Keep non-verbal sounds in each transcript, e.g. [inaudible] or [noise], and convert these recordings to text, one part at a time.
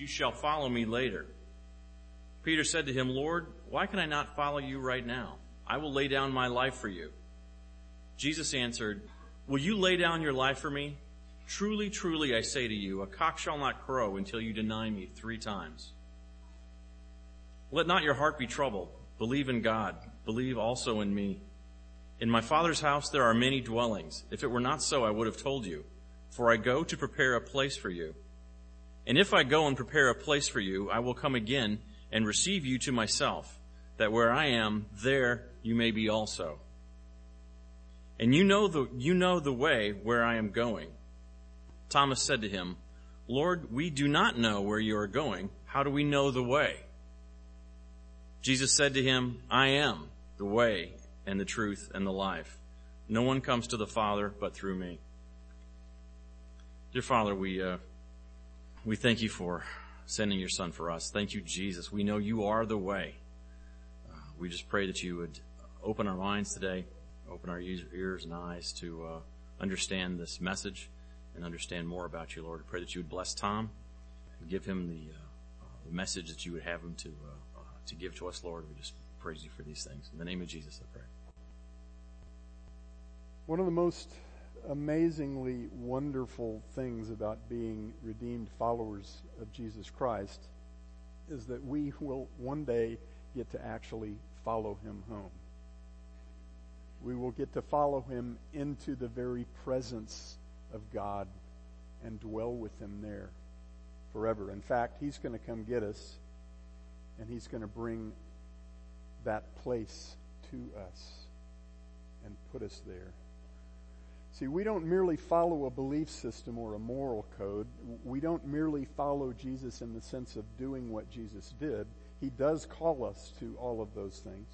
you shall follow me later. Peter said to him, Lord, why can I not follow you right now? I will lay down my life for you. Jesus answered, Will you lay down your life for me? Truly, truly, I say to you, a cock shall not crow until you deny me three times. Let not your heart be troubled. Believe in God. Believe also in me. In my Father's house there are many dwellings. If it were not so, I would have told you. For I go to prepare a place for you. And if I go and prepare a place for you, I will come again and receive you to myself, that where I am, there you may be also. And you know the, you know the way where I am going. Thomas said to him, Lord, we do not know where you are going. How do we know the way? Jesus said to him, I am the way and the truth and the life. No one comes to the Father but through me. Dear Father, we, uh, we thank you for sending your son for us. Thank you, Jesus. We know you are the way. Uh, we just pray that you would open our minds today, open our ears and eyes to uh, understand this message and understand more about you, Lord. I pray that you would bless Tom and give him the, uh, the message that you would have him to, uh, uh, to give to us, Lord. We just praise you for these things. In the name of Jesus, I pray. One of the most amazingly wonderful things about being redeemed followers of Jesus Christ is that we will one day get to actually follow him home. We will get to follow him into the very presence of God and dwell with Him there forever. In fact, He's going to come get us and He's going to bring that place to us and put us there. See, we don't merely follow a belief system or a moral code. We don't merely follow Jesus in the sense of doing what Jesus did. He does call us to all of those things.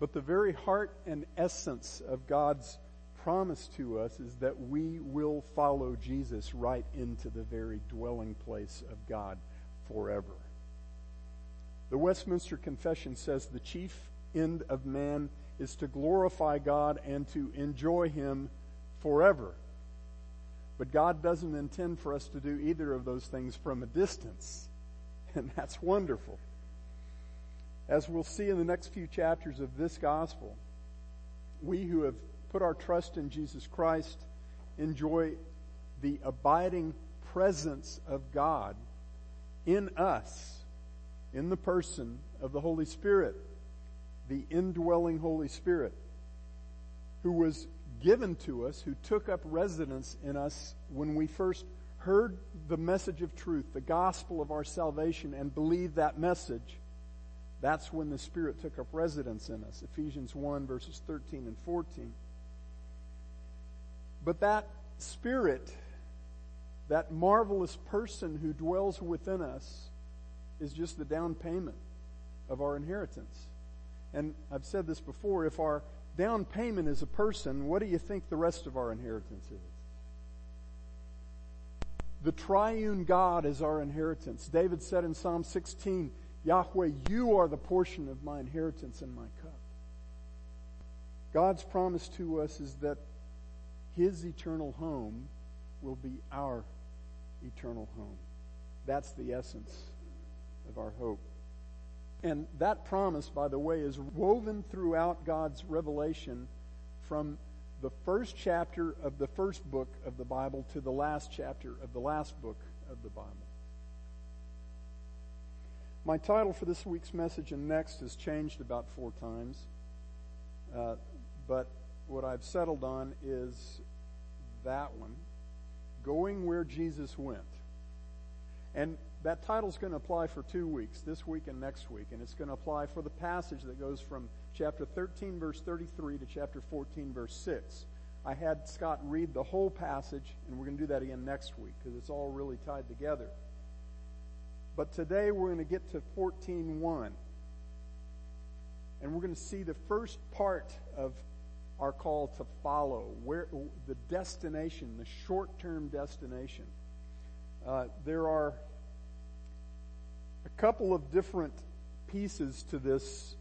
But the very heart and essence of God's promise to us is that we will follow Jesus right into the very dwelling place of God forever. The Westminster Confession says the chief end of man is to glorify God and to enjoy Him forever. But God doesn't intend for us to do either of those things from a distance. [laughs] And that's wonderful. As we'll see in the next few chapters of this gospel, we who have put our trust in Jesus Christ, enjoy the abiding presence of God in us, in the person of the Holy Spirit, the indwelling Holy Spirit, who was given to us, who took up residence in us when we first heard the message of truth, the gospel of our salvation, and believed that message. That's when the Spirit took up residence in us. Ephesians 1 verses 13 and 14. But that Spirit, that marvelous person who dwells within us, is just the down payment of our inheritance. And I've said this before, if our down payment is a person, what do you think the rest of our inheritance is? The triune God is our inheritance. David said in Psalm 16, Yahweh, you are the portion of my inheritance and my cup. God's promise to us is that his eternal home will be our eternal home. That's the essence of our hope. And that promise, by the way, is woven throughout God's revelation from the first chapter of the first book of the Bible to the last chapter of the last book of the Bible. My title for this week's message and next has changed about four times, uh, but what I've settled on is that one, Going Where Jesus Went. And that title's going to apply for two weeks, this week and next week, and it's going to apply for the passage that goes from chapter 13, verse 33 to chapter 14, verse 6. I had Scott read the whole passage, and we're going to do that again next week because it's all really tied together. But today we're going to get to 14.1. And we're going to see the first part of our call to follow, where the destination, the short-term destination. Uh, there are a couple of different pieces to this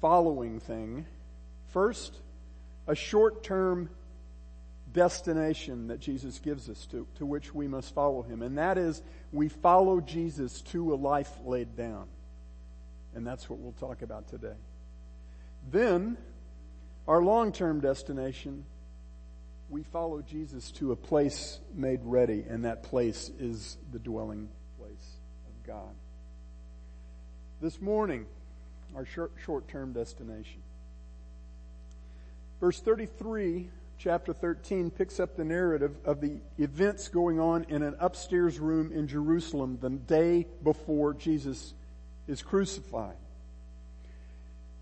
following thing. First, a short-term destination that Jesus gives us to, to which we must follow him. And that is, we follow Jesus to a life laid down. And that's what we'll talk about today. Then, our long-term destination, we follow Jesus to a place made ready, and that place is the dwelling place of God. This morning, our short term destination. Verse 33, chapter 13, picks up the narrative of the events going on in an upstairs room in Jerusalem the day before Jesus is crucified.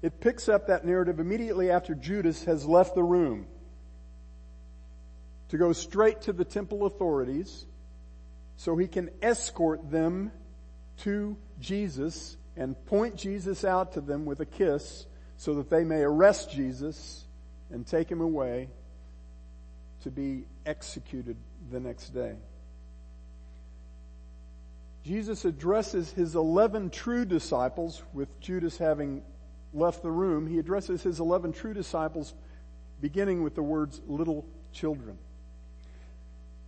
It picks up that narrative immediately after Judas has left the room to go straight to the temple authorities so he can escort them to Jesus and point Jesus out to them with a kiss so that they may arrest Jesus and take him away to be executed the next day. Jesus addresses his 11 true disciples with Judas having left the room. He addresses his 11 true disciples beginning with the words little children.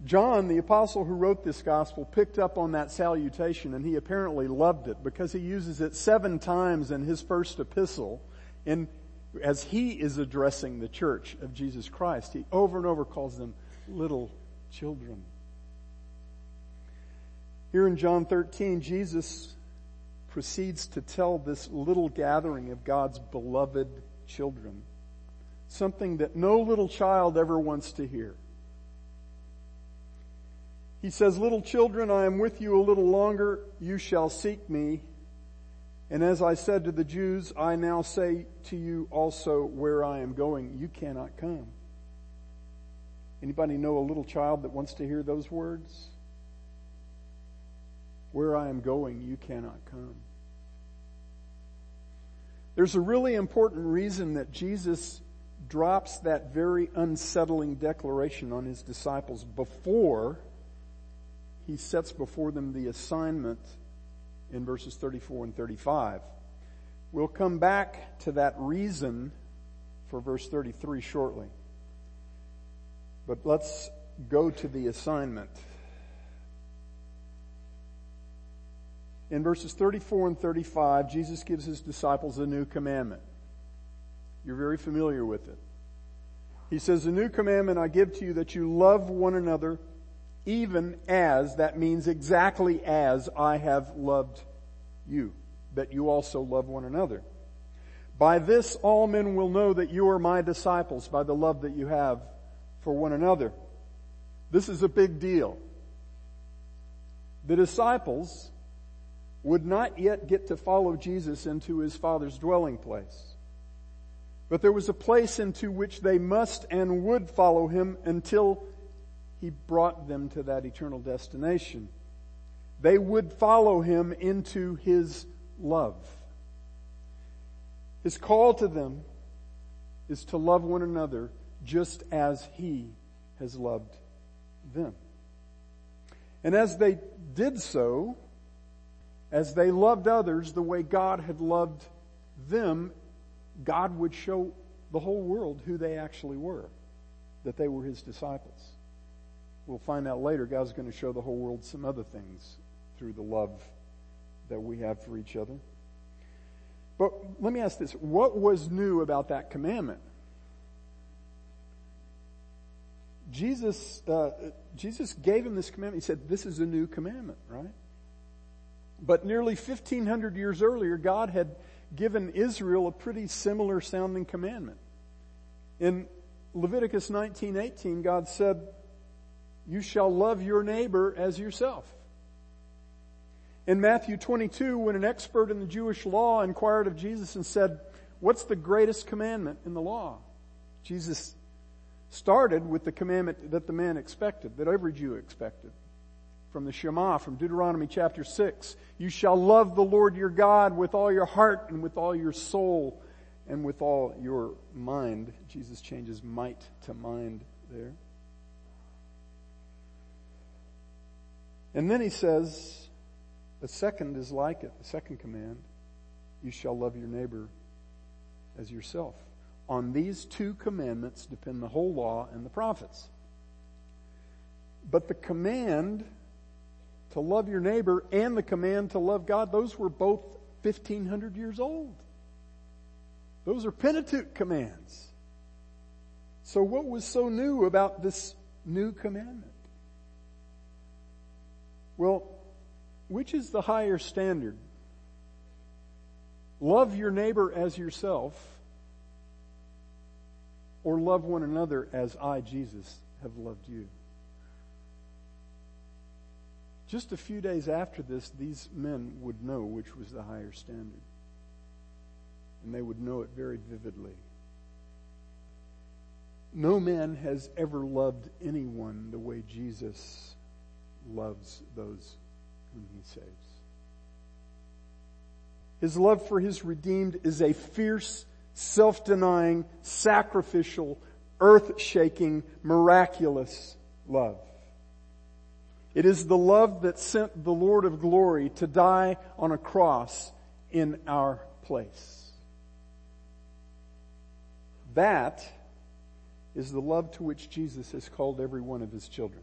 John, the apostle who wrote this gospel, picked up on that salutation and he apparently loved it because he uses it seven times in his first epistle in, as he is addressing the church of Jesus Christ. He over and over calls them little children. Here in John 13, Jesus proceeds to tell this little gathering of God's beloved children something that no little child ever wants to hear. He says, Little children, I am with you a little longer. You shall seek me. And as I said to the Jews, I now say to you also where I am going, you cannot come. Anybody know a little child that wants to hear those words? Where I am going, you cannot come. There's a really important reason that Jesus drops that very unsettling declaration on his disciples before he sets before them the assignment in verses 34 and 35. We'll come back to that reason for verse 33 shortly. But let's go to the assignment. In verses 34 and 35, Jesus gives his disciples a new commandment. You're very familiar with it. He says, A new commandment I give to you that you love one another even as, that means exactly as I have loved you, that you also love one another. By this all men will know that you are my disciples, by the love that you have for one another. This is a big deal. The disciples would not yet get to follow Jesus into his Father's dwelling place. But there was a place into which they must and would follow him until he brought them to that eternal destination. They would follow him into his love. His call to them is to love one another just as he has loved them. And as they did so, as they loved others the way God had loved them, God would show the whole world who they actually were, that they were his disciples. We'll find out later God's going to show the whole world some other things through the love that we have for each other. But let me ask this. What was new about that commandment? Jesus, uh, Jesus gave him this commandment. He said, this is a new commandment, right? But nearly 1500 years earlier, God had given Israel a pretty similar sounding commandment. In Leviticus 19:18, God said, you shall love your neighbor as yourself. In Matthew 22, when an expert in the Jewish law inquired of Jesus and said, what's the greatest commandment in the law? Jesus started with the commandment that the man expected, that every Jew expected. From the Shema, from Deuteronomy chapter 6. You shall love the Lord your God with all your heart and with all your soul and with all your mind. Jesus changes might to mind there. And then he says, the second is like it, the second command, you shall love your neighbor as yourself. On these two commandments depend the whole law and the prophets. But the command to love your neighbor and the command to love God, those were both 1500 years old. Those are Pentateuch commands. So what was so new about this new commandment? Well, which is the higher standard? Love your neighbor as yourself or love one another as I, Jesus, have loved you. Just a few days after this, these men would know which was the higher standard. And they would know it very vividly. No man has ever loved anyone the way Jesus loves those whom he saves. His love for his redeemed is a fierce, self-denying, sacrificial, earth-shaking, miraculous love. It is the love that sent the Lord of glory to die on a cross in our place. That is the love to which Jesus has called every one of his children.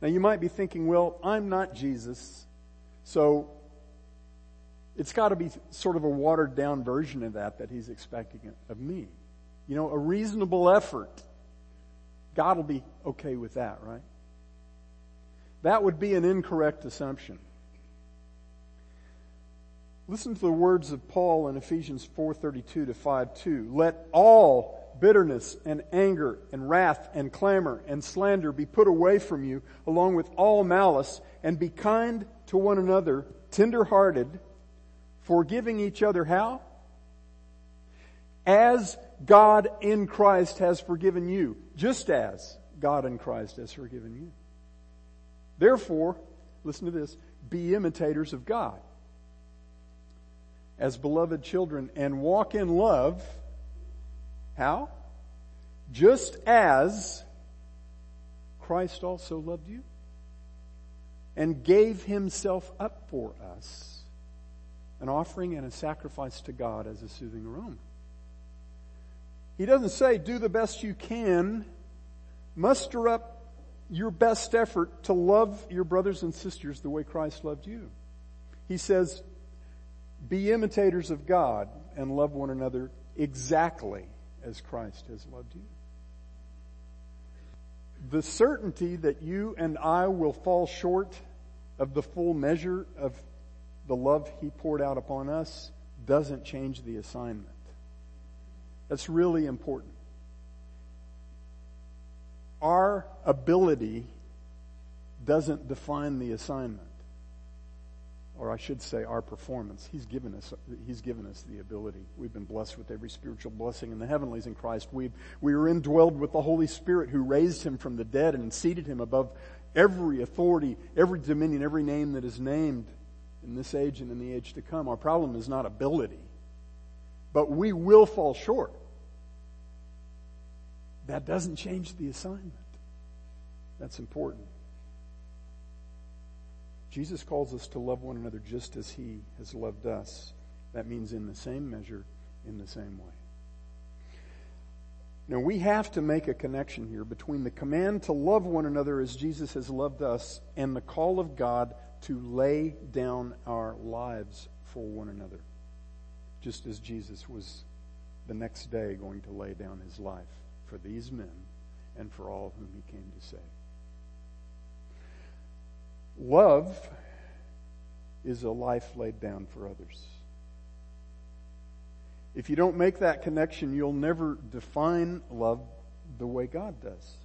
Now you might be thinking, well, I'm not Jesus, so it's got to be sort of a watered down version of that that he's expecting of me. You know, a reasonable effort. God will be okay with that, right? That would be an incorrect assumption. Listen to the words of Paul in Ephesians 4:32 to 5:2. Let all bitterness and anger and wrath and clamor and slander be put away from you along with all malice and be kind to one another, tender-hearted, Forgiving each other how? As God in Christ has forgiven you, just as God in Christ has forgiven you. Therefore, listen to this, be imitators of God as beloved children and walk in love. How? Just as Christ also loved you and gave himself up for us an offering and a sacrifice to God as a soothing aroma. He doesn't say do the best you can, muster up your best effort to love your brothers and sisters the way Christ loved you. He says, be imitators of God and love one another exactly as Christ has loved you. The certainty that you and I will fall short of the full measure of the love he poured out upon us doesn't change the assignment. That's really important. Our ability doesn't define the assignment. Or I should say our performance. He's given us, He's given us the ability. We've been blessed with every spiritual blessing in the heavenlies in Christ. We we were indwelled with the Holy Spirit who raised Him from the dead and seated Him above every authority, every dominion, every name that is named in this age and in the age to come. Our problem is not ability, but we will fall short. That doesn't change the assignment. That's important. Jesus calls us to love one another just as he has loved us. That means in the same measure, in the same way. Now we have to make a connection here between the command to love one another as Jesus has loved us and the call of God to lay down our lives for one another, just as Jesus was the next day going to lay down his life for these men and for all whom he came to save. Love is a life laid down for others. If you don't make that connection, you'll never define love the way God does.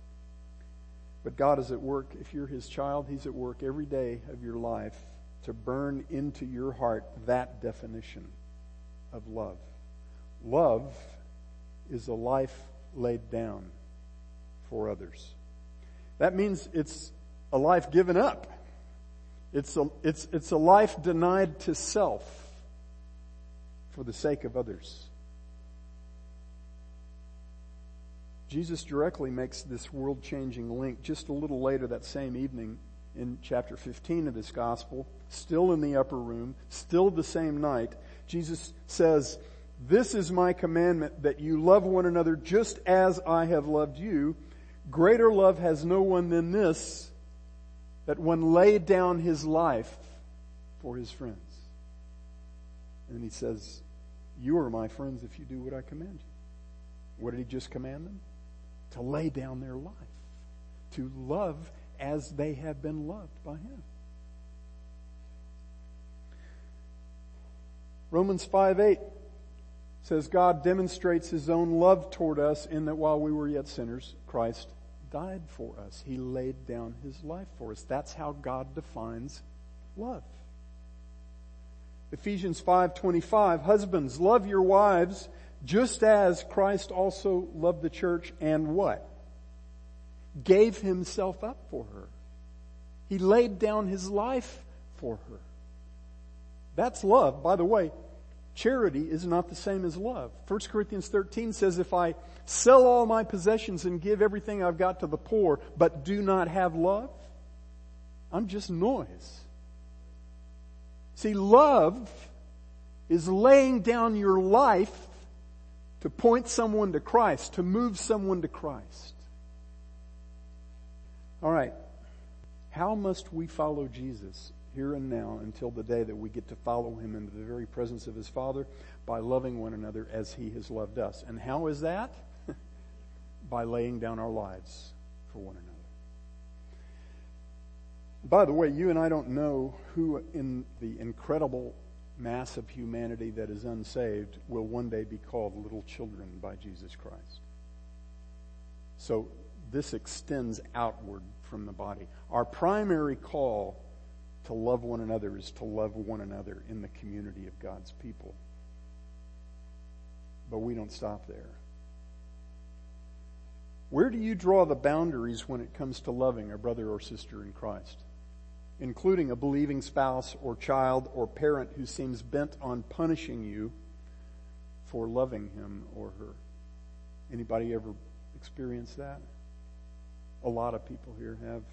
But God is at work. If you're His child, He's at work every day of your life to burn into your heart that definition of love. Love is a life laid down for others. That means it's a life given up. It's a, it's, it's a life denied to self for the sake of others. Jesus directly makes this world changing link just a little later that same evening in chapter 15 of this gospel, still in the upper room, still the same night. Jesus says, This is my commandment that you love one another just as I have loved you. Greater love has no one than this, that one laid down his life for his friends. And he says, You are my friends if you do what I command you. What did he just command them? To lay down their life, to love as they have been loved by him. Romans 5 8 says God demonstrates his own love toward us in that while we were yet sinners, Christ died for us. He laid down his life for us. That's how God defines love. Ephesians 5:25 Husbands love your wives just as Christ also loved the church and what? Gave himself up for her. He laid down his life for her. That's love. By the way, charity is not the same as love. 1 Corinthians 13 says, if I sell all my possessions and give everything I've got to the poor, but do not have love, I'm just noise. See, love is laying down your life to point someone to Christ, to move someone to Christ. All right. How must we follow Jesus here and now until the day that we get to follow him into the very presence of his Father by loving one another as he has loved us? And how is that? [laughs] by laying down our lives for one another. By the way, you and I don't know who in the incredible mass of humanity that is unsaved will one day be called little children by Jesus Christ. So this extends outward from the body. Our primary call to love one another is to love one another in the community of God's people. But we don't stop there. Where do you draw the boundaries when it comes to loving a brother or sister in Christ? including a believing spouse or child or parent who seems bent on punishing you for loving him or her. Anybody ever experienced that? A lot of people here have.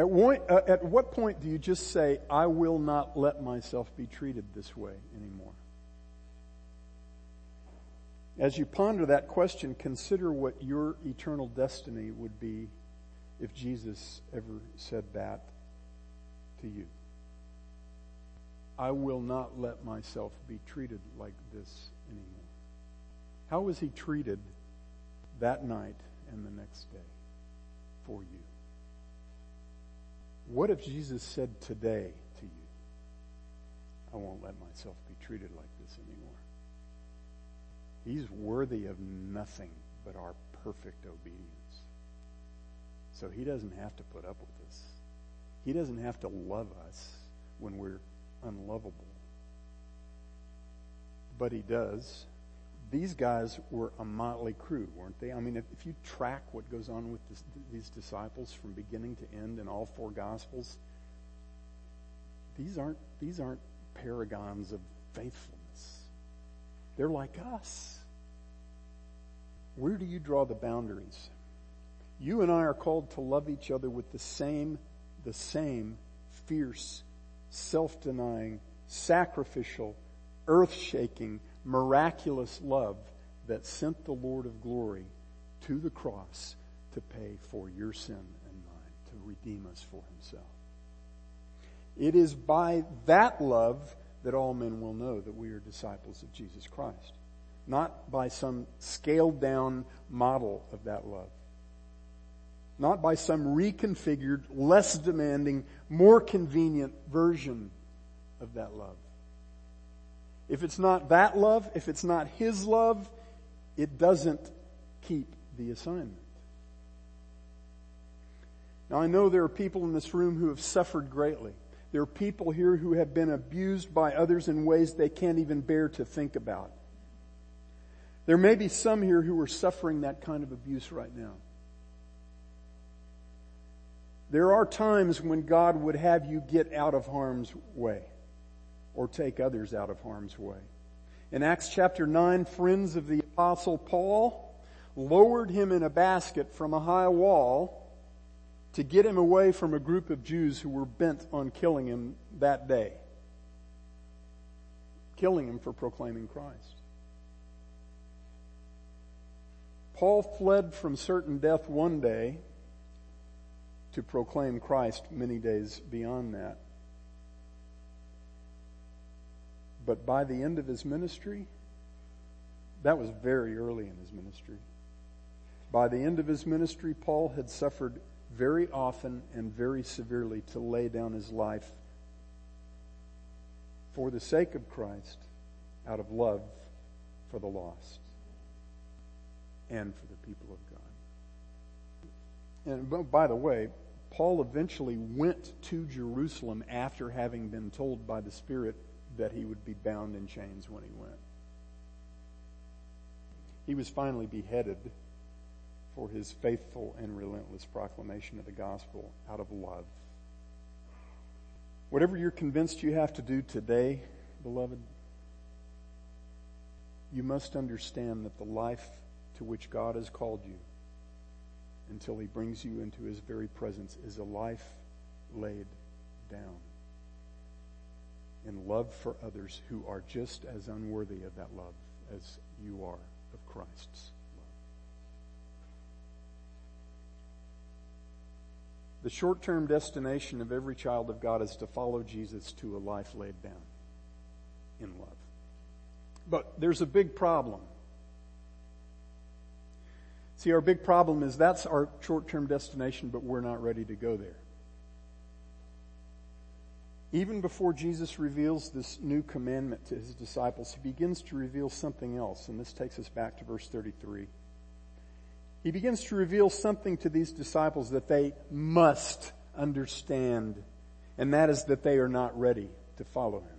At, uh, at what point do you just say, I will not let myself be treated this way anymore? As you ponder that question, consider what your eternal destiny would be if Jesus ever said that to you. I will not let myself be treated like this anymore. How was he treated that night and the next day for you? What if Jesus said today to you, I won't let myself be treated like this anymore? He's worthy of nothing but our perfect obedience. So he doesn't have to put up with us. He doesn't have to love us when we're unlovable. But he does. These guys were a motley crew, weren't they? I mean, if, if you track what goes on with this, these disciples from beginning to end in all four gospels, these aren't, these aren't paragons of faithfulness. They're like us. Where do you draw the boundaries? You and I are called to love each other with the same, the same fierce, self-denying, sacrificial, earth-shaking, miraculous love that sent the Lord of glory to the cross to pay for your sin and mine, to redeem us for himself. It is by that love that all men will know that we are disciples of Jesus Christ, not by some scaled down model of that love not by some reconfigured, less demanding, more convenient version of that love. If it's not that love, if it's not His love, it doesn't keep the assignment. Now I know there are people in this room who have suffered greatly. There are people here who have been abused by others in ways they can't even bear to think about. There may be some here who are suffering that kind of abuse right now. There are times when God would have you get out of harm's way or take others out of harm's way. In Acts chapter 9, friends of the apostle Paul lowered him in a basket from a high wall to get him away from a group of Jews who were bent on killing him that day. Killing him for proclaiming Christ. Paul fled from certain death one day to proclaim Christ many days beyond that. But by the end of his ministry, that was very early in his ministry. By the end of his ministry, Paul had suffered very often and very severely to lay down his life for the sake of Christ out of love for the lost and for the people of God. And by the way, Paul eventually went to Jerusalem after having been told by the Spirit that he would be bound in chains when he went. He was finally beheaded for his faithful and relentless proclamation of the gospel out of love. Whatever you're convinced you have to do today, beloved, you must understand that the life to which God has called you until he brings you into his very presence is a life laid down in love for others who are just as unworthy of that love as you are of Christ's love. The short term destination of every child of God is to follow Jesus to a life laid down in love. But there's a big problem. See, our big problem is that's our short term destination, but we're not ready to go there. Even before Jesus reveals this new commandment to his disciples, he begins to reveal something else, and this takes us back to verse 33. He begins to reveal something to these disciples that they must understand, and that is that they are not ready to follow him.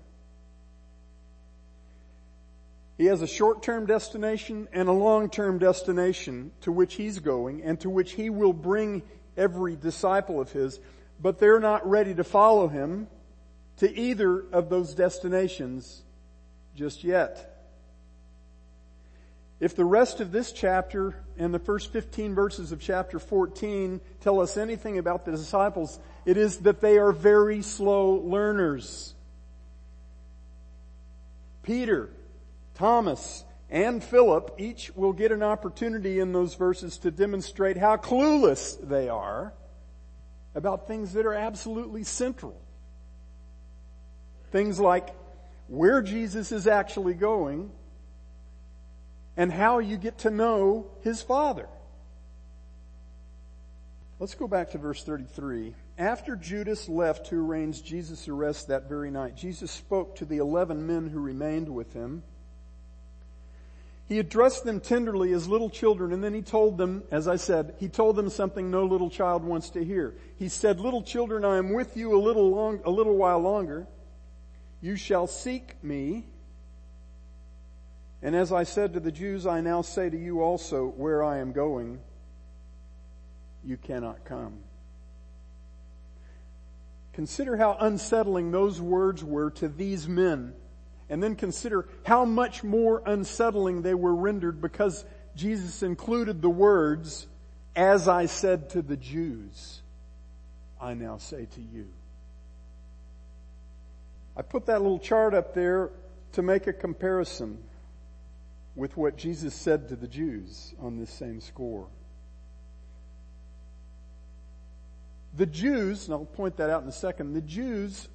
He has a short-term destination and a long-term destination to which he's going and to which he will bring every disciple of his, but they're not ready to follow him to either of those destinations just yet. If the rest of this chapter and the first 15 verses of chapter 14 tell us anything about the disciples, it is that they are very slow learners. Peter Thomas, and Philip each will get an opportunity in those verses to demonstrate how clueless they are about things that are absolutely central. Things like where Jesus is actually going and how you get to know his Father. Let's go back to verse 33. After Judas left to arrange Jesus' arrest that very night, Jesus spoke to the eleven men who remained with him he addressed them tenderly as little children and then he told them, as I said, he told them something no little child wants to hear. He said, little children, I am with you a little long, a little while longer. You shall seek me. And as I said to the Jews, I now say to you also, where I am going, you cannot come. Consider how unsettling those words were to these men and then consider how much more unsettling they were rendered because Jesus included the words, as I said to the Jews, I now say to you. I put that little chart up there to make a comparison with what Jesus said to the Jews on this same score. The Jews, and I'll point that out in a second, the Jews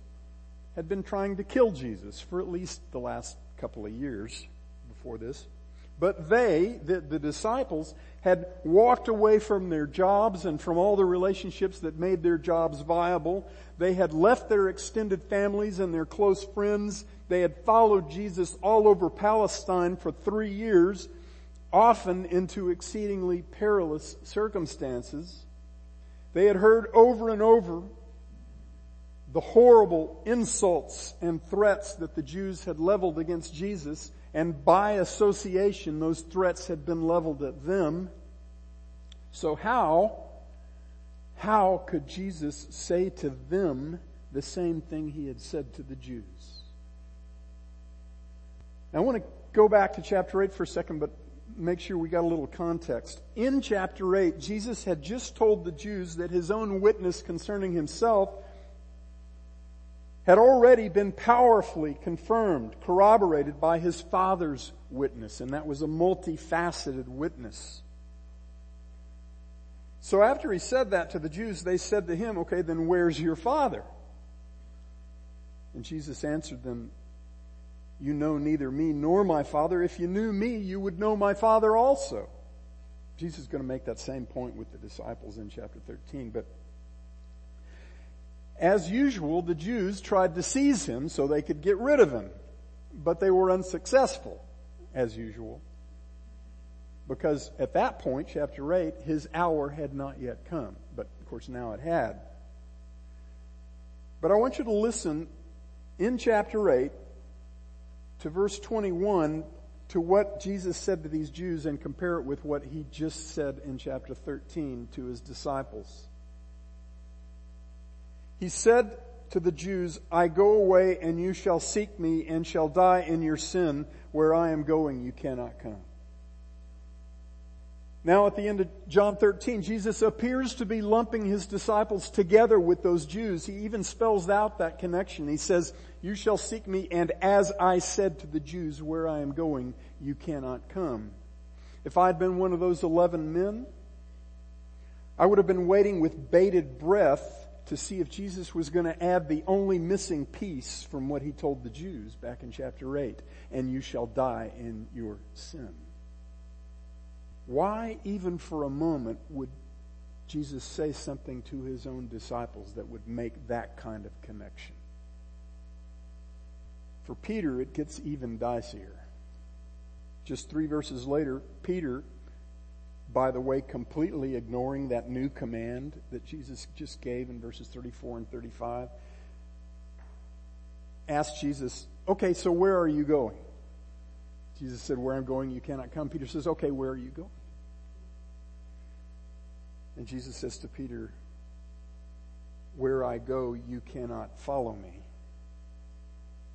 had been trying to kill Jesus for at least the last couple of years before this. But they, the, the, disciples, had walked away from their jobs and from all the relationships that made their jobs viable. They had left their extended families and their close friends. They had followed Jesus all over Palestine for three years, often into exceedingly perilous circumstances. They had heard over and over the horrible insults and threats that the Jews had leveled against Jesus, and by association, those threats had been leveled at them. So how, how could Jesus say to them the same thing he had said to the Jews? I want to go back to chapter 8 for a second, but make sure we got a little context. In chapter 8, Jesus had just told the Jews that his own witness concerning himself had already been powerfully confirmed, corroborated by his father's witness, and that was a multifaceted witness. So after he said that to the Jews, they said to him, okay, then where's your father? And Jesus answered them, you know neither me nor my father. If you knew me, you would know my father also. Jesus is going to make that same point with the disciples in chapter 13, but as usual, the Jews tried to seize him so they could get rid of him, but they were unsuccessful, as usual. Because at that point, chapter 8, his hour had not yet come, but of course now it had. But I want you to listen in chapter 8 to verse 21 to what Jesus said to these Jews and compare it with what he just said in chapter 13 to his disciples. He said to the Jews, I go away and you shall seek me and shall die in your sin. Where I am going, you cannot come. Now at the end of John 13, Jesus appears to be lumping his disciples together with those Jews. He even spells out that connection. He says, you shall seek me and as I said to the Jews, where I am going, you cannot come. If I had been one of those 11 men, I would have been waiting with bated breath to see if Jesus was going to add the only missing piece from what he told the Jews back in chapter 8, and you shall die in your sin. Why, even for a moment, would Jesus say something to his own disciples that would make that kind of connection? For Peter, it gets even dicier. Just three verses later, Peter, by the way, completely ignoring that new command that Jesus just gave in verses 34 and 35, asked Jesus, okay, so where are you going? Jesus said, where I'm going, you cannot come. Peter says, okay, where are you going? And Jesus says to Peter, where I go, you cannot follow me.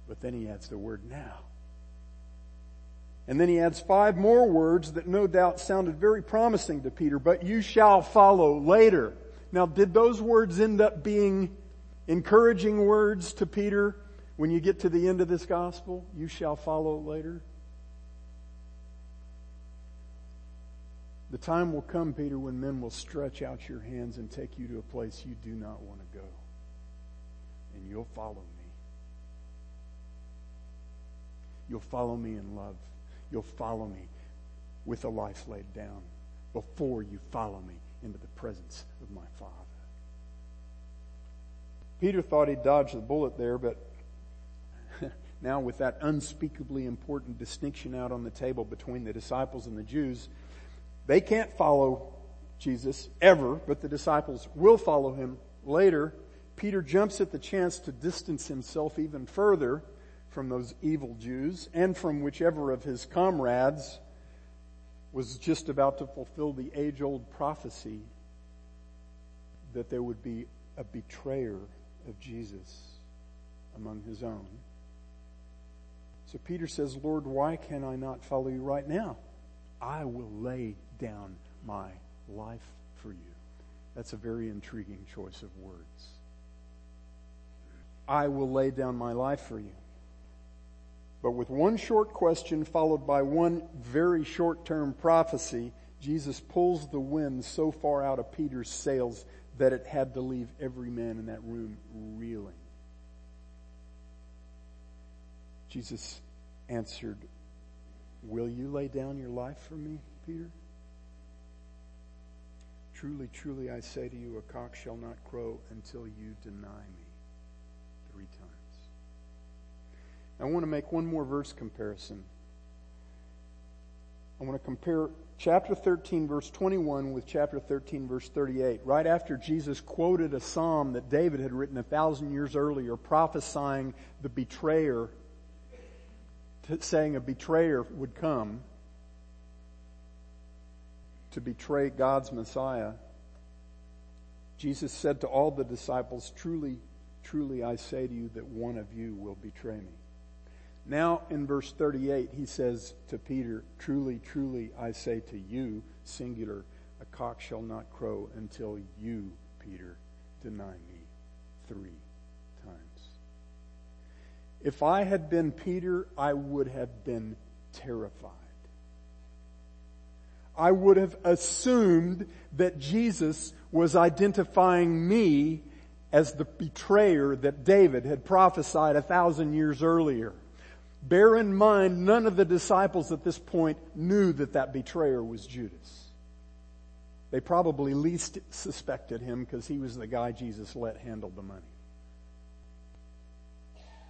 But then he adds the word now. And then he adds five more words that no doubt sounded very promising to Peter, but you shall follow later. Now, did those words end up being encouraging words to Peter when you get to the end of this gospel? You shall follow later? The time will come, Peter, when men will stretch out your hands and take you to a place you do not want to go. And you'll follow me. You'll follow me in love. You'll follow me with a life laid down before you follow me into the presence of my Father. Peter thought he'd dodged the bullet there, but [laughs] now with that unspeakably important distinction out on the table between the disciples and the Jews, they can't follow Jesus ever, but the disciples will follow him later. Peter jumps at the chance to distance himself even further from those evil Jews and from whichever of his comrades was just about to fulfill the age old prophecy that there would be a betrayer of Jesus among his own. So Peter says, Lord, why can I not follow you right now? I will lay down my life for you. That's a very intriguing choice of words. I will lay down my life for you. But with one short question followed by one very short term prophecy, Jesus pulls the wind so far out of Peter's sails that it had to leave every man in that room reeling. Jesus answered, Will you lay down your life for me, Peter? Truly, truly, I say to you, a cock shall not crow until you deny me three times. I want to make one more verse comparison. I want to compare chapter 13 verse 21 with chapter 13 verse 38. Right after Jesus quoted a psalm that David had written a thousand years earlier prophesying the betrayer saying a betrayer would come to betray God's Messiah, Jesus said to all the disciples, Truly, truly, I say to you that one of you will betray me. Now, in verse 38, he says to Peter, Truly, truly, I say to you, singular, a cock shall not crow until you, Peter, deny me three times. if I had been Peter, I would have been terrified. I would have assumed that Jesus was identifying me as the betrayer that David had prophesied a thousand years earlier. Bear in mind, none of the disciples at this point knew that that betrayer was Judas. They probably least suspected him because he was the guy Jesus let handle the money.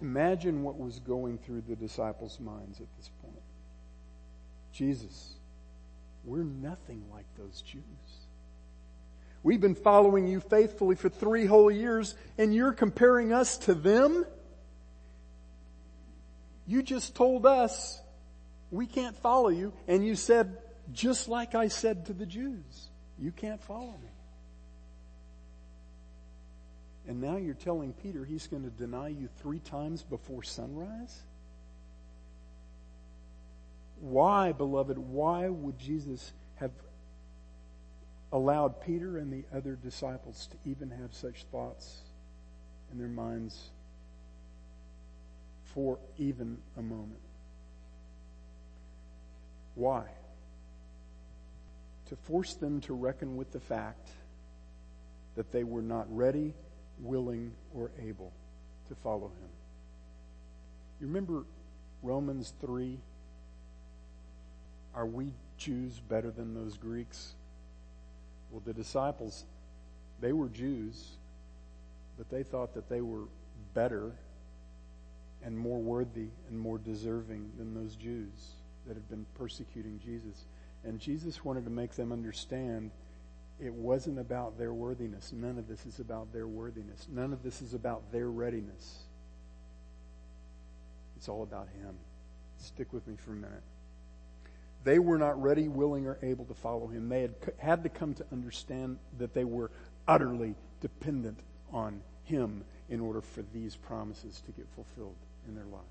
Imagine what was going through the disciples' minds at this point. Jesus, we're nothing like those Jews. We've been following you faithfully for three whole years and you're comparing us to them? You just told us we can't follow you and you said, just like I said to the Jews, you can't follow me. And now you're telling Peter he's going to deny you three times before sunrise? Why, beloved, why would Jesus have allowed Peter and the other disciples to even have such thoughts in their minds for even a moment. Why? To force them to reckon with the fact that they were not ready, willing, or able to follow him. You remember Romans 3? Are we Jews better than those Greeks? Well, the disciples, they were Jews, but they thought that they were better and more worthy and more deserving than those Jews that had been persecuting Jesus. And Jesus wanted to make them understand it wasn't about their worthiness. None of this is about their worthiness. None of this is about their readiness. It's all about Him. Stick with me for a minute. They were not ready, willing, or able to follow him. They had had to come to understand that they were utterly dependent on him in order for these promises to get fulfilled in their lives.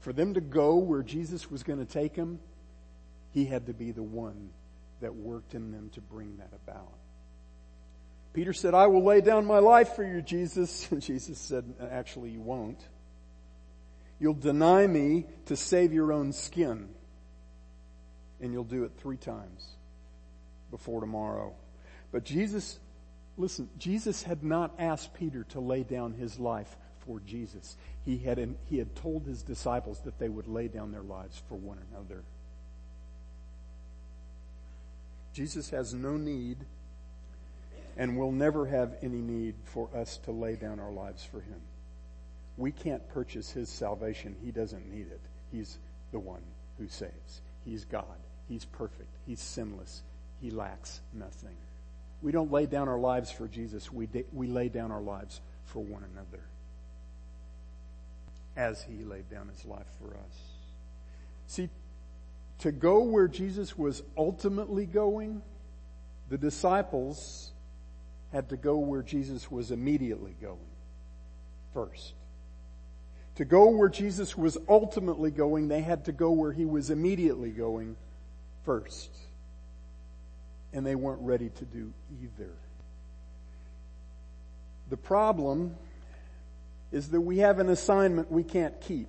For them to go where Jesus was going to take them, he had to be the one that worked in them to bring that about. Peter said, I will lay down my life for you, Jesus. [laughs] And Jesus said, actually, you won't. You'll deny me to save your own skin and you'll do it three times before tomorrow. But Jesus, listen, Jesus had not asked Peter to lay down his life for Jesus. He had, he had told his disciples that they would lay down their lives for one another. Jesus has no need and will never have any need for us to lay down our lives for him. We can't purchase his salvation. He doesn't need it. He's the one who saves. He's God. He's perfect. He's sinless. He lacks nothing. We don't lay down our lives for Jesus. We, de- we lay down our lives for one another as he laid down his life for us. See, to go where Jesus was ultimately going, the disciples had to go where Jesus was immediately going first. To go where Jesus was ultimately going, they had to go where he was immediately going first. And they weren't ready to do either. The problem is that we have an assignment we can't keep.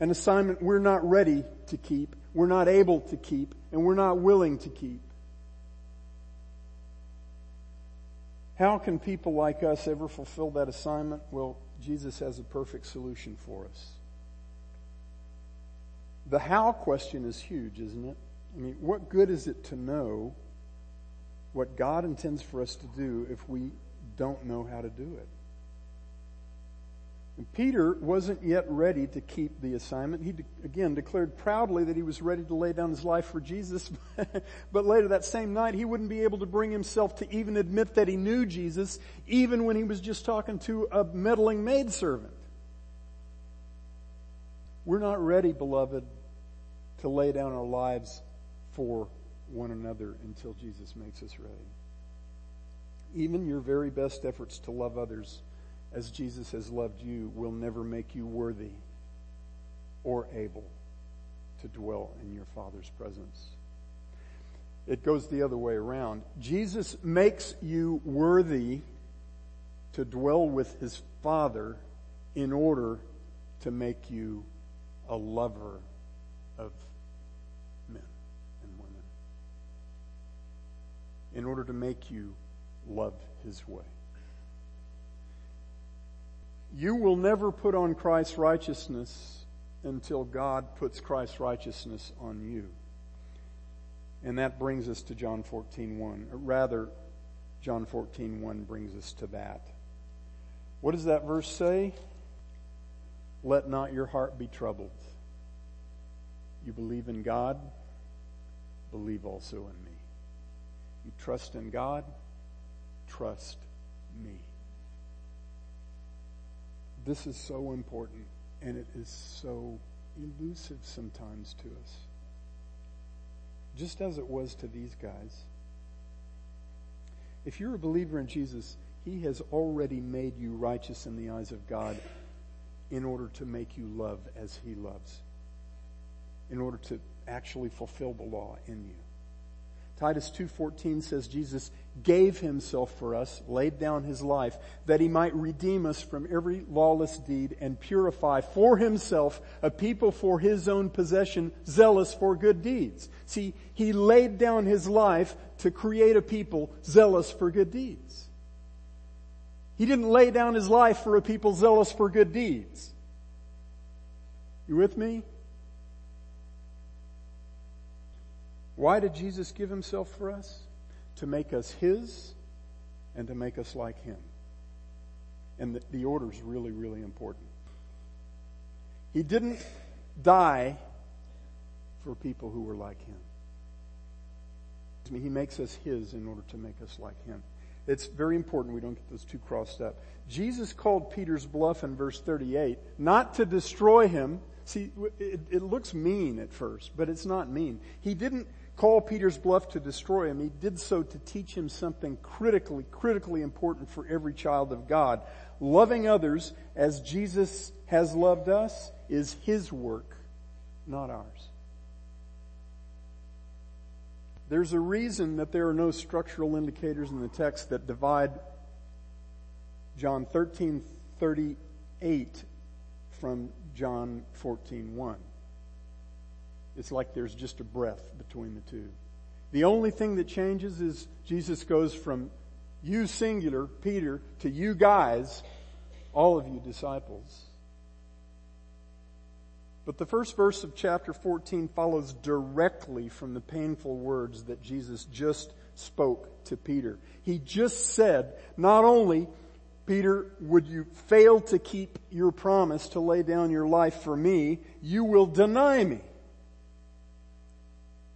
An assignment we're not ready to keep, we're not able to keep, and we're not willing to keep. How can people like us ever fulfill that assignment? Well, Jesus has a perfect solution for us. The how question is huge, isn't it? I mean, what good is it to know what God intends for us to do if we don't know how to do it? And Peter wasn't yet ready to keep the assignment. He, de- again, declared proudly that he was ready to lay down his life for Jesus. [laughs] but later that same night, he wouldn't be able to bring himself to even admit that he knew Jesus, even when he was just talking to a meddling maidservant. We're not ready, beloved, to lay down our lives for one another until Jesus makes us ready. Even your very best efforts to love others as Jesus has loved you will never make you worthy or able to dwell in your Father's presence. It goes the other way around. Jesus makes you worthy to dwell with his Father in order to make you a lover of men and women. in order to make you love his way. You will never put on Christ's righteousness until God puts Christ's righteousness on you. And that brings us to John 14:1. Rather, John 14:1 brings us to that. What does that verse say? Let not your heart be troubled. You believe in God, believe also in me. You trust in God, trust me. This is so important, and it is so elusive sometimes to us. Just as it was to these guys. If you're a believer in Jesus, He has already made you righteous in the eyes of God in order to make you love as He loves, in order to actually fulfill the law in you. Titus 2:14 says Jesus gave himself for us, laid down his life that he might redeem us from every lawless deed and purify for himself a people for his own possession zealous for good deeds. See, he laid down his life to create a people zealous for good deeds. He didn't lay down his life for a people zealous for good deeds. You with me? Why did Jesus give himself for us? To make us his and to make us like him. And the, the order is really, really important. He didn't die for people who were like him. He makes us his in order to make us like him. It's very important we don't get those two crossed up. Jesus called Peter's bluff in verse 38 not to destroy him. See, it, it looks mean at first, but it's not mean. He didn't call Peter's bluff to destroy him. He did so to teach him something critically, critically important for every child of God. Loving others as Jesus has loved us is his work, not ours. There's a reason that there are no structural indicators in the text that divide John 13, 38 from John 14, 1. It's like there's just a breath between the two. The only thing that changes is Jesus goes from you singular, Peter, to you guys, all of you disciples. But the first verse of chapter 14 follows directly from the painful words that Jesus just spoke to Peter. He just said, not only, Peter, would you fail to keep your promise to lay down your life for me, you will deny me.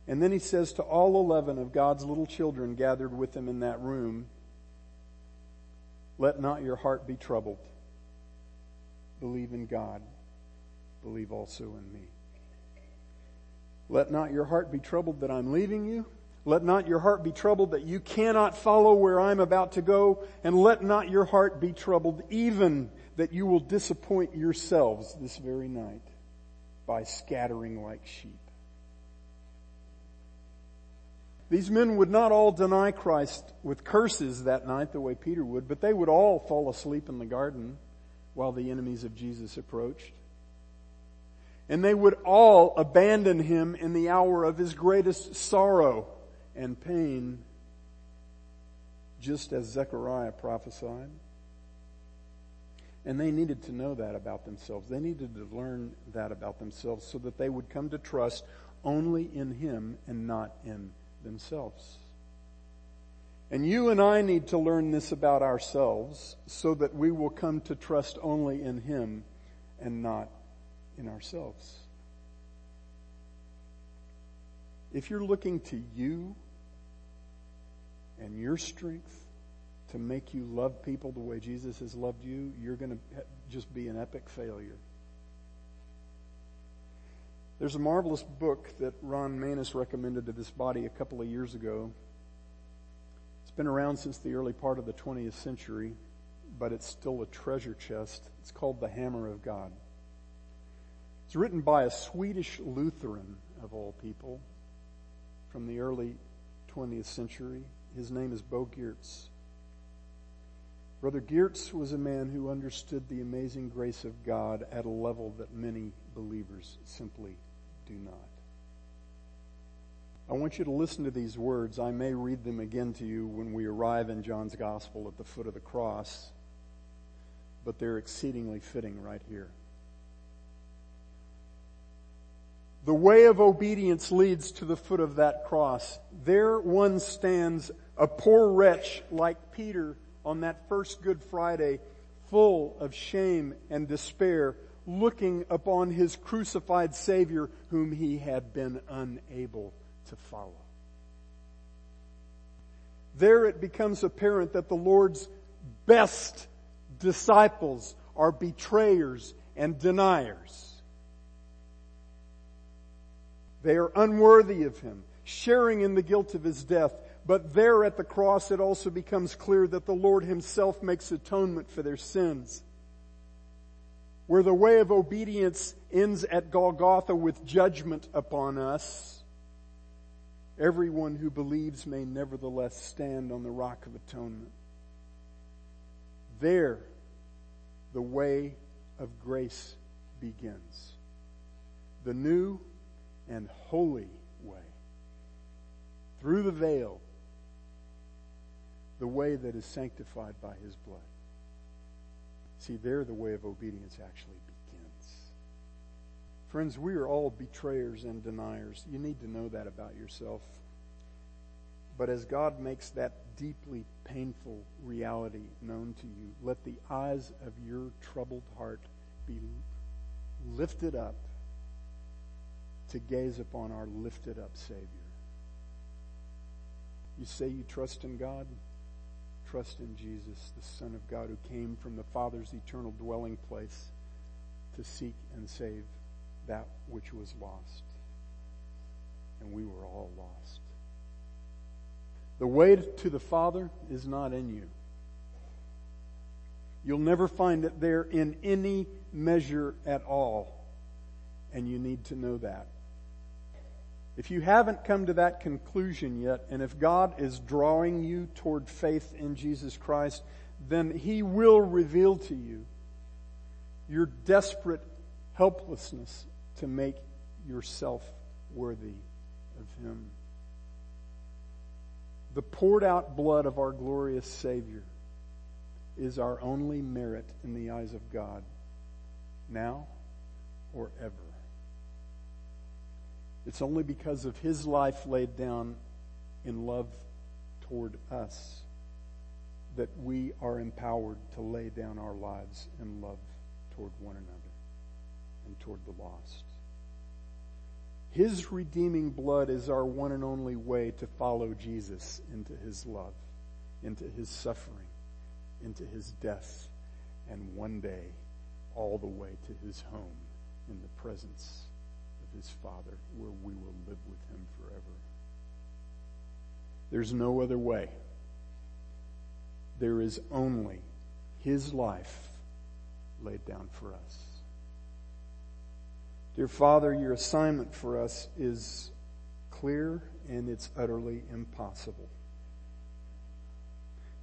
And then he says to all 11 of God's little children gathered with him in that room, let not your heart be troubled. Believe in God. Believe also in me. Let not your heart be troubled that I'm leaving you. Let not your heart be troubled that you cannot follow where I'm about to go. And let not your heart be troubled even that you will disappoint yourselves this very night by scattering like sheep. These men would not all deny Christ with curses that night the way Peter would, but they would all fall asleep in the garden while the enemies of Jesus approached. And they would all abandon him in the hour of his greatest sorrow and pain, just as Zechariah prophesied. And they needed to know that about themselves. They needed to learn that about themselves so that they would come to trust only in him and not in themselves. And you and I need to learn this about ourselves so that we will come to trust only in Him and not in ourselves. If you're looking to you and your strength to make you love people the way Jesus has loved you, you're going to just be an epic failure. There's a marvelous book that Ron Manus recommended to this body a couple of years ago. It's been around since the early part of the 20th century, but it's still a treasure chest. It's called The Hammer of God. It's written by a Swedish Lutheran, of all people, from the early 20th century. His name is Bo Giertz. Brother Giertz was a man who understood the amazing grace of God at a level that many believers simply do not. I want you to listen to these words. I may read them again to you when we arrive in John's Gospel at the foot of the cross, but they're exceedingly fitting right here. The way of obedience leads to the foot of that cross. There one stands, a poor wretch like Peter on that first Good Friday, full of shame and despair, looking upon his crucified Savior whom he had been unable to follow. There it becomes apparent that the Lord's best disciples are betrayers and deniers. They are unworthy of him, sharing in the guilt of his death. But there at the cross, it also becomes clear that the Lord himself makes atonement for their sins. Where the way of obedience ends at Golgotha with judgment upon us, everyone who believes may nevertheless stand on the rock of atonement. There, the way of grace begins. The new and holy way. Through the veil, the way that is sanctified by his blood. See, there the way of obedience actually begins. Friends, we are all betrayers and deniers. You need to know that about yourself. But as God makes that deeply painful reality known to you, let the eyes of your troubled heart be lifted up to gaze upon our lifted up Savior. You say you trust in God? Trust in Jesus, the Son of God who came from the Father's eternal dwelling place to seek and save that which was lost. And we were all lost. The way to the Father is not in you. You'll never find it there in any measure at all. And you need to know that. If you haven't come to that conclusion yet, and if God is drawing you toward faith in Jesus Christ, then He will reveal to you your desperate helplessness to make yourself worthy of Him. The poured out blood of our glorious Savior is our only merit in the eyes of God, now or ever. It's only because of his life laid down in love toward us that we are empowered to lay down our lives in love toward one another and toward the lost. His redeeming blood is our one and only way to follow Jesus into his love, into his suffering, into his death, and one day all the way to his home in the presence his Father, where we will live with him forever. There's no other way. There is only his life laid down for us. Dear Father, your assignment for us is clear and it's utterly impossible.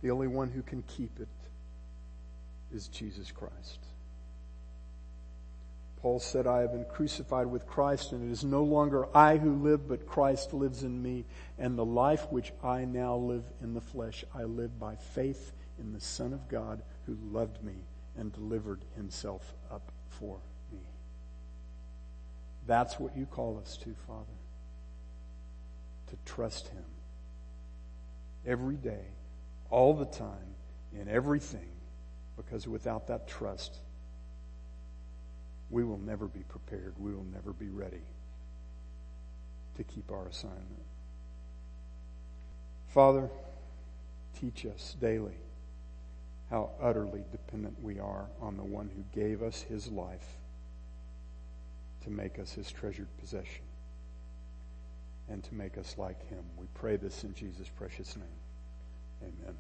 The only one who can keep it is Jesus Christ. Paul said, I have been crucified with Christ and it is no longer I who live, but Christ lives in me. And the life which I now live in the flesh, I live by faith in the Son of God who loved me and delivered himself up for me. That's what you call us to, Father. To trust him every day, all the time, in everything, because without that trust, we will never be prepared. We will never be ready to keep our assignment. Father, teach us daily how utterly dependent we are on the one who gave us his life to make us his treasured possession and to make us like him. We pray this in Jesus' precious name. Amen.